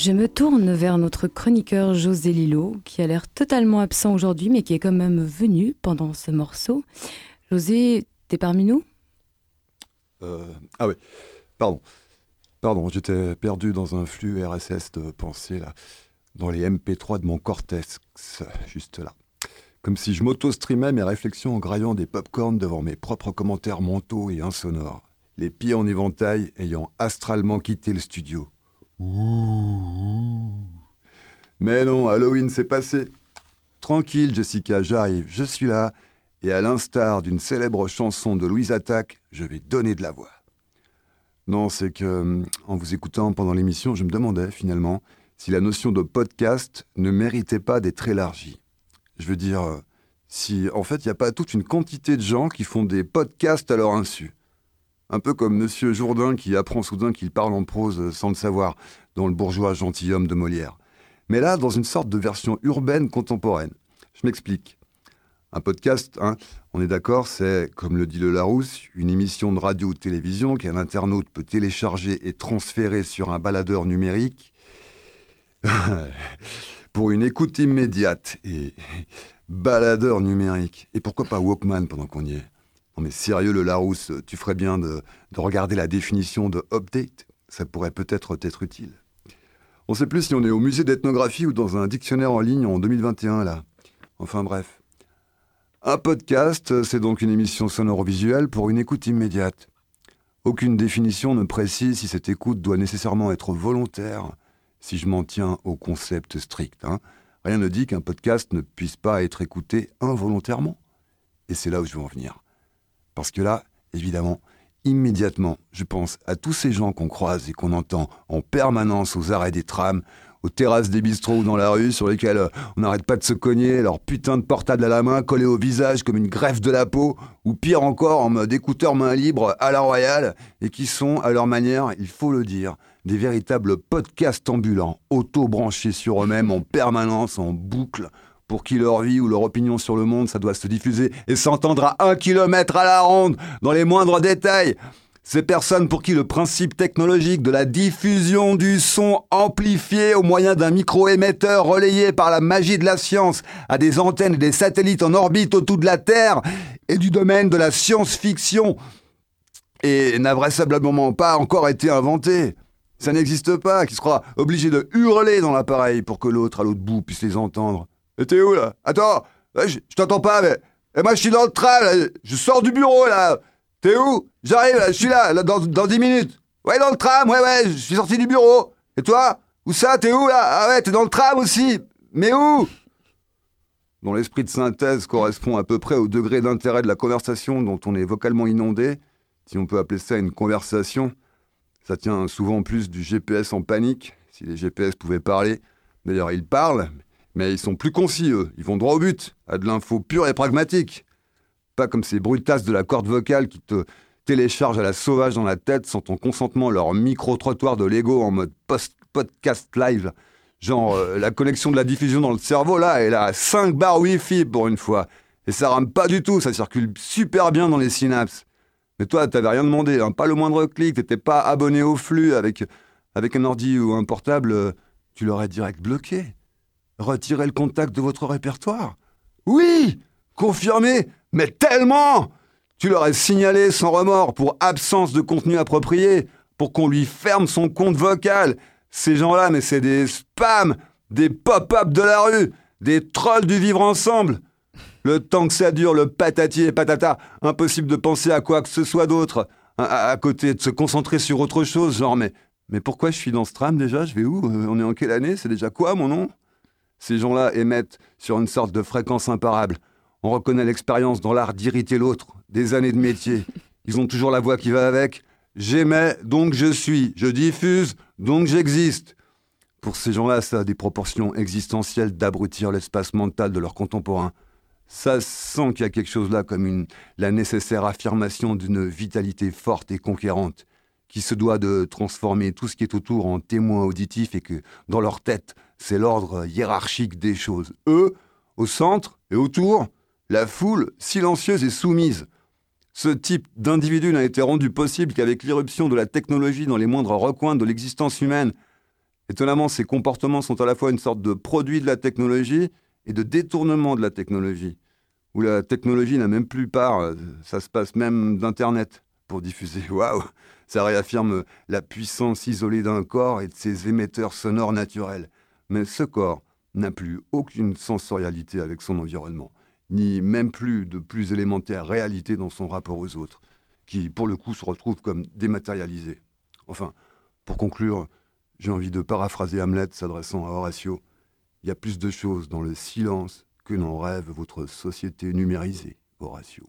Je me tourne vers notre chroniqueur José Lilo, qui a l'air totalement absent aujourd'hui, mais qui est quand même venu pendant ce morceau. José, t'es parmi nous? Euh, Ah oui, pardon. Pardon, j'étais perdu dans un flux RSS de pensée, là, dans les MP3 de mon cortex, juste là. Comme si je m'auto-streamais mes réflexions en graillant des pop-corns devant mes propres commentaires mentaux et insonores, les pieds en éventail ayant astralement quitté le studio. Mais non, Halloween s'est passé. Tranquille, Jessica, j'arrive, je suis là, et à l'instar d'une célèbre chanson de Louise Attaque, je vais donner de la voix. Non, c'est que, en vous écoutant pendant l'émission, je me demandais finalement si la notion de podcast ne méritait pas d'être élargie. Je veux dire, si en fait il n'y a pas toute une quantité de gens qui font des podcasts à leur insu. Un peu comme Monsieur Jourdain qui apprend soudain qu'il parle en prose sans le savoir, dans le bourgeois gentilhomme de Molière. Mais là, dans une sorte de version urbaine contemporaine. Je m'explique. Un podcast, hein, on est d'accord, c'est, comme le dit le Larousse, une émission de radio ou de télévision qu'un internaute peut télécharger et transférer sur un baladeur numérique pour une écoute immédiate et baladeur numérique. Et pourquoi pas Walkman pendant qu'on y est? Non mais sérieux le Larousse, tu ferais bien de, regarder la définition de update. Ça pourrait peut-être t'être utile. On sait plus si on est au musée d'ethnographie ou dans un dictionnaire en ligne en 2021 là. Enfin bref. Un podcast, c'est donc une émission sonore-visuelle pour une écoute immédiate. Aucune définition ne précise si cette écoute doit nécessairement être volontaire, si je m'en tiens au concept strict. Hein. Rien ne dit qu'un podcast ne puisse pas être écouté involontairement. Et c'est là où je veux en venir. Parce que là, évidemment, immédiatement, je pense à tous ces gens qu'on croise et qu'on entend en permanence aux arrêts des trams, aux terrasses des bistrots ou dans la rue, sur lesquels euh, on n'arrête pas de se cogner, leur putain de portable à la main, collé au visage comme une greffe de la peau, ou pire encore, en mode écouteur main libre à la royale, et qui sont, à leur manière, il faut le dire, des véritables podcasts ambulants, auto-branchés sur eux-mêmes en permanence, en boucle, pour qui leur vie ou leur opinion sur le monde, ça doit se diffuser et s'entendre à un kilomètre à la ronde, dans les moindres détails. Ces personnes pour qui le principe technologique de la diffusion du son amplifié au moyen d'un micro-émetteur relayé par la magie de la science à des antennes et des satellites en orbite autour de la Terre est du domaine de la science-fiction et n'a vraisemblablement pas encore été inventé. Ça n'existe pas, qui sera obligé de hurler dans l'appareil pour que l'autre à l'autre bout puisse les entendre. T'es où là? Attends, je, t'entends pas, mais. Et moi je suis dans le train, là. je sors du bureau là. T'es où? J'arrive, je suis là, là dans, dans 10 minutes. Ouais, dans le tram, ouais, ouais, je suis sorti du bureau. Et toi? Où ça? T'es où là? Ah ouais, t'es dans le tram aussi. Mais où? Dont l'esprit de synthèse correspond à peu près au degré d'intérêt de la conversation dont on est vocalement inondé, si on peut appeler ça une conversation. Ça tient souvent plus du GPS en panique, si les GPS pouvaient parler. D'ailleurs, ils parlent, mais ils sont plus concis, eux. Ils vont droit au but, à de l'info pure et pragmatique. Pas comme ces brutasses de la corde vocale qui te téléchargent à la sauvage dans la tête sans ton consentement leur micro-trottoir de Lego en mode podcast live. Genre, euh, la connexion de la diffusion dans le cerveau, là, elle a 5 barres Wi-Fi pour une fois. Et ça rame pas du tout, ça circule super bien dans les synapses. Mais toi, t'avais rien demandé, hein, pas le moindre clic, t'étais pas abonné au flux avec, avec un ordi ou un portable, euh, tu l'aurais direct bloqué. Retirer le contact de votre répertoire. Oui Confirmé Mais tellement. Tu l'aurais signalé sans remords pour absence de contenu approprié, pour qu'on lui ferme son compte vocal. Ces gens-là, mais c'est des spams, des pop-up de la rue, des trolls du vivre ensemble. Le temps que ça dure, le patati et patata, impossible de penser à quoi que ce soit d'autre, à, côté de se concentrer sur autre chose, genre mais, mais pourquoi je suis dans ce tram déjà? Je vais où? Euh, On est en quelle année? C'est déjà quoi mon nom? Ces gens-là émettent sur une sorte de fréquence imparable. On reconnaît l'expérience dans l'art d'irriter l'autre, des années de métier. Ils ont toujours la voix qui va avec. J'émets, donc je suis. Je diffuse, donc j'existe. Pour ces gens-là, ça a des proportions existentielles d'abrutir l'espace mental de leurs contemporains. Ça sent qu'il y a quelque chose là comme une, la nécessaire affirmation d'une vitalité forte et conquérante, qui se doit de transformer tout ce qui est autour en témoin auditif et que, dans leur tête, c'est l'ordre hiérarchique des choses. Eux, au centre et autour, la foule silencieuse et soumise. Ce type d'individu n'a été rendu possible qu'avec l'irruption de la technologie dans les moindres recoins de l'existence humaine. Étonnamment, ces comportements sont à la fois une sorte de produit de la technologie et de détournement de la technologie, où la technologie n'a même plus part, euh, ça se passe même d'Internet pour diffuser. Waouh Ça réaffirme la puissance isolée d'un corps et de ses émetteurs sonores naturels. Mais ce corps n'a plus aucune sensorialité avec son environnement, ni même plus de plus élémentaire réalité dans son rapport aux autres, qui pour le coup se retrouve comme dématérialisé. Enfin, pour conclure, j'ai envie de paraphraser Hamlet s'adressant à Horatio. Il y a plus de choses dans le silence que n'en rêve votre société numérisée, Horatio.